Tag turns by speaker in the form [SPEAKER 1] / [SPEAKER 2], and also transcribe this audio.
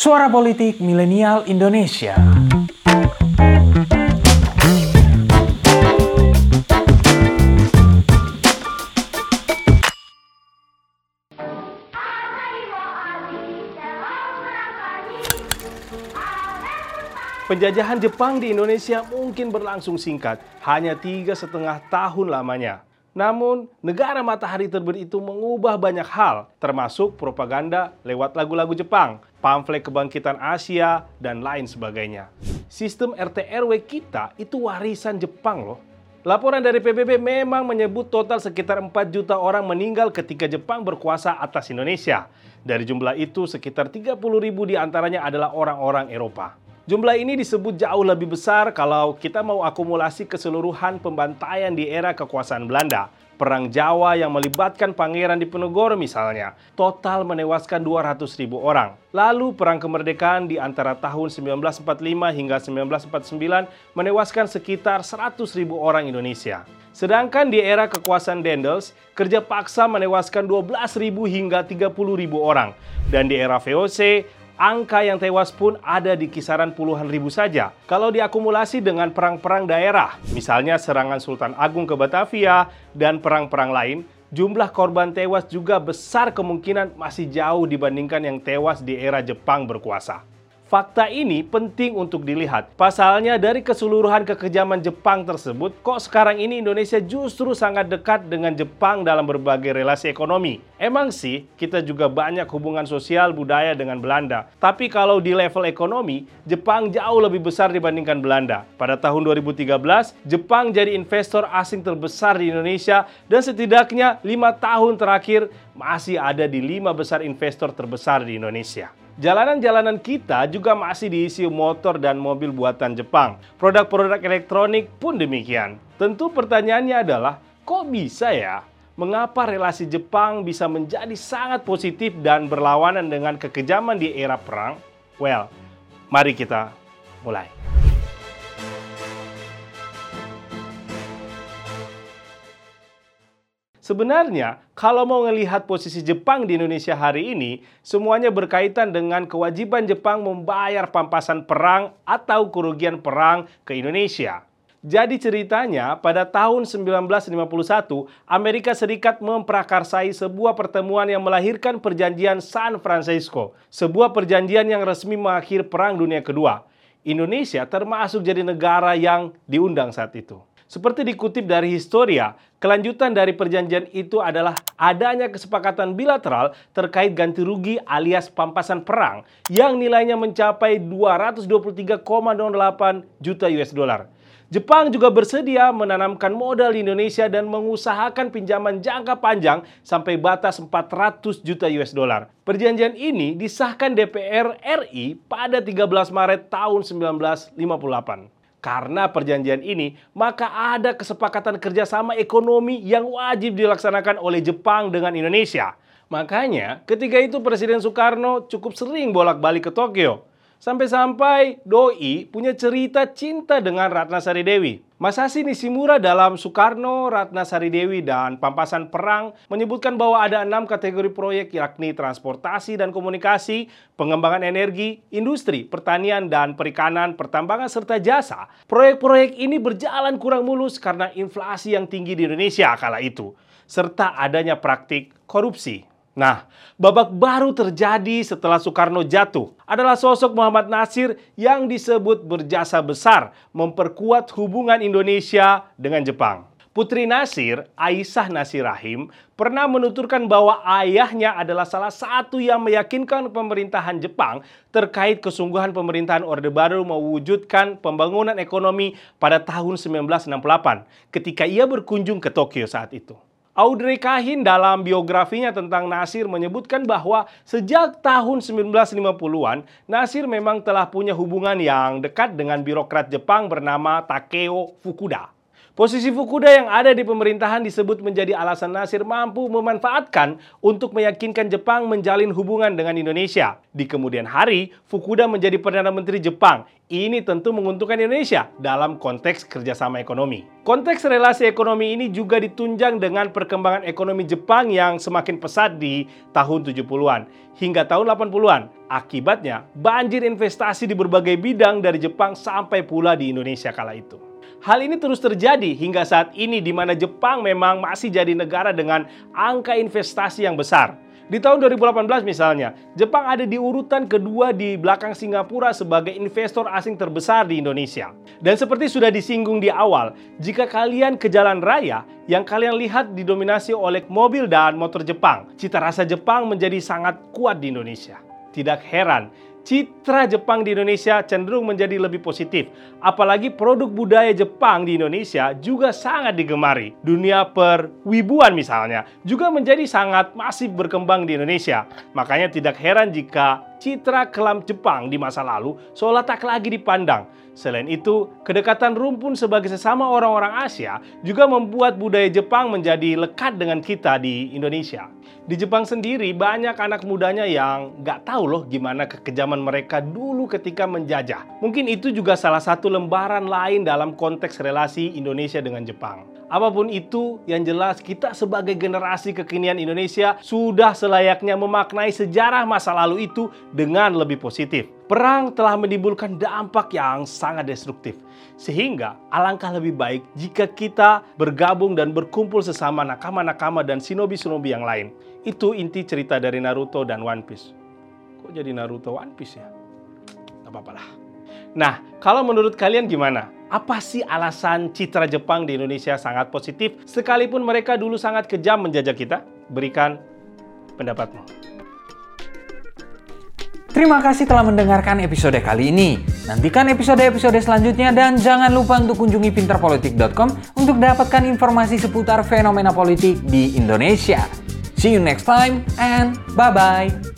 [SPEAKER 1] Suara Politik Milenial Indonesia.
[SPEAKER 2] Penjajahan Jepang di Indonesia mungkin berlangsung singkat, hanya tiga setengah tahun lamanya. Namun, negara matahari terbit itu mengubah banyak hal, termasuk propaganda lewat lagu-lagu Jepang, pamflet kebangkitan Asia, dan lain sebagainya. Sistem RT RW kita itu warisan Jepang loh. Laporan dari PBB memang menyebut total sekitar 4 juta orang meninggal ketika Jepang berkuasa atas Indonesia. Dari jumlah itu, sekitar 30 ribu di antaranya adalah orang-orang Eropa. Jumlah ini disebut jauh lebih besar kalau kita mau akumulasi keseluruhan pembantaian di era kekuasaan Belanda. Perang Jawa yang melibatkan Pangeran Diponegoro misalnya, total menewaskan 200 ribu orang. Lalu Perang Kemerdekaan di antara tahun 1945 hingga 1949 menewaskan sekitar 100 ribu orang Indonesia. Sedangkan di era kekuasaan Dendels, kerja paksa menewaskan 12 ribu hingga 30 ribu orang. Dan di era VOC, angka yang tewas pun ada di kisaran puluhan ribu saja. Kalau diakumulasi dengan perang-perang daerah, misalnya serangan Sultan Agung ke Batavia dan perang-perang lain, jumlah korban tewas juga besar kemungkinan masih jauh dibandingkan yang tewas di era Jepang berkuasa. Fakta ini penting untuk dilihat. Pasalnya dari keseluruhan kekejaman Jepang tersebut, kok sekarang ini Indonesia justru sangat dekat dengan Jepang dalam berbagai relasi ekonomi. Emang sih, kita juga banyak hubungan sosial budaya dengan Belanda. Tapi kalau di level ekonomi, Jepang jauh lebih besar dibandingkan Belanda. Pada tahun 2013, Jepang jadi investor asing terbesar di Indonesia dan setidaknya lima tahun terakhir masih ada di lima besar investor terbesar di Indonesia. Jalanan-jalanan kita juga masih diisi motor dan mobil buatan Jepang. Produk-produk elektronik pun demikian. Tentu pertanyaannya adalah, kok bisa ya? Mengapa relasi Jepang bisa menjadi sangat positif dan berlawanan dengan kekejaman di era perang? Well, mari kita mulai. Sebenarnya, kalau mau melihat posisi Jepang di Indonesia hari ini, semuanya berkaitan dengan kewajiban Jepang membayar pampasan perang atau kerugian perang ke Indonesia. Jadi ceritanya, pada tahun 1951, Amerika Serikat memprakarsai sebuah pertemuan yang melahirkan perjanjian San Francisco, sebuah perjanjian yang resmi mengakhiri Perang Dunia Kedua. Indonesia termasuk jadi negara yang diundang saat itu. Seperti dikutip dari Historia, kelanjutan dari perjanjian itu adalah adanya kesepakatan bilateral terkait ganti rugi alias pampasan perang yang nilainya mencapai 223,08 juta US dollar. Jepang juga bersedia menanamkan modal di Indonesia dan mengusahakan pinjaman jangka panjang sampai batas 400 juta US dollar. Perjanjian ini disahkan DPR RI pada 13 Maret tahun 1958. Karena perjanjian ini, maka ada kesepakatan kerjasama ekonomi yang wajib dilaksanakan oleh Jepang dengan Indonesia. Makanya, ketika itu Presiden Soekarno cukup sering bolak-balik ke Tokyo. Sampai-sampai Doi punya cerita cinta dengan Ratna Sari Dewi. Masashi Nishimura dalam Soekarno, Ratna Sari Dewi, dan Pampasan Perang menyebutkan bahwa ada enam kategori proyek yakni transportasi dan komunikasi, pengembangan energi, industri, pertanian dan perikanan, pertambangan, serta jasa. Proyek-proyek ini berjalan kurang mulus karena inflasi yang tinggi di Indonesia kala itu, serta adanya praktik korupsi. Nah, babak baru terjadi setelah Soekarno jatuh adalah sosok Muhammad Nasir yang disebut berjasa besar memperkuat hubungan Indonesia dengan Jepang. Putri Nasir, Aisyah Nasir Rahim, pernah menuturkan bahwa ayahnya adalah salah satu yang meyakinkan pemerintahan Jepang terkait kesungguhan pemerintahan Orde Baru mewujudkan pembangunan ekonomi pada tahun 1968 ketika ia berkunjung ke Tokyo saat itu. Audrey Kahin dalam biografinya tentang Nasir menyebutkan bahwa sejak tahun 1950-an, Nasir memang telah punya hubungan yang dekat dengan birokrat Jepang bernama Takeo Fukuda. Posisi Fukuda yang ada di pemerintahan disebut menjadi alasan Nasir mampu memanfaatkan untuk meyakinkan Jepang menjalin hubungan dengan Indonesia. Di kemudian hari, Fukuda menjadi Perdana Menteri Jepang. Ini tentu menguntungkan Indonesia dalam konteks kerjasama ekonomi. Konteks relasi ekonomi ini juga ditunjang dengan perkembangan ekonomi Jepang yang semakin pesat di tahun 70-an hingga tahun 80-an. Akibatnya, banjir investasi di berbagai bidang dari Jepang sampai pula di Indonesia kala itu. Hal ini terus terjadi hingga saat ini di mana Jepang memang masih jadi negara dengan angka investasi yang besar. Di tahun 2018 misalnya, Jepang ada di urutan kedua di belakang Singapura sebagai investor asing terbesar di Indonesia. Dan seperti sudah disinggung di awal, jika kalian ke jalan raya, yang kalian lihat didominasi oleh mobil dan motor Jepang, cita rasa Jepang menjadi sangat kuat di Indonesia. Tidak heran citra Jepang di Indonesia cenderung menjadi lebih positif. Apalagi produk budaya Jepang di Indonesia juga sangat digemari. Dunia perwibuan misalnya juga menjadi sangat masif berkembang di Indonesia. Makanya tidak heran jika citra kelam Jepang di masa lalu seolah tak lagi dipandang. Selain itu, kedekatan rumpun sebagai sesama orang-orang Asia juga membuat budaya Jepang menjadi lekat dengan kita di Indonesia. Di Jepang sendiri banyak anak mudanya yang nggak tahu loh gimana kekejaman mereka dulu ketika menjajah. Mungkin itu juga salah satu lembaran lain dalam konteks relasi Indonesia dengan Jepang. Apa pun itu, yang jelas kita sebagai generasi kekinian Indonesia sudah selayaknya memaknai sejarah masa lalu itu dengan lebih positif. Perang telah menimbulkan dampak yang sangat destruktif. Sehingga alangkah lebih baik jika kita bergabung dan berkumpul sesama nakama-nakama dan shinobi-shinobi yang lain. Itu inti cerita dari Naruto dan One Piece. Kok jadi Naruto One Piece ya? Gak apa-apa lah. Nah, kalau menurut kalian gimana? Apa sih alasan citra Jepang di Indonesia sangat positif sekalipun mereka dulu sangat kejam menjajah kita? Berikan pendapatmu.
[SPEAKER 1] Terima kasih telah mendengarkan episode kali ini. Nantikan episode-episode selanjutnya dan jangan lupa untuk kunjungi pinterpolitik.com untuk dapatkan informasi seputar fenomena politik di Indonesia. See you next time and bye-bye.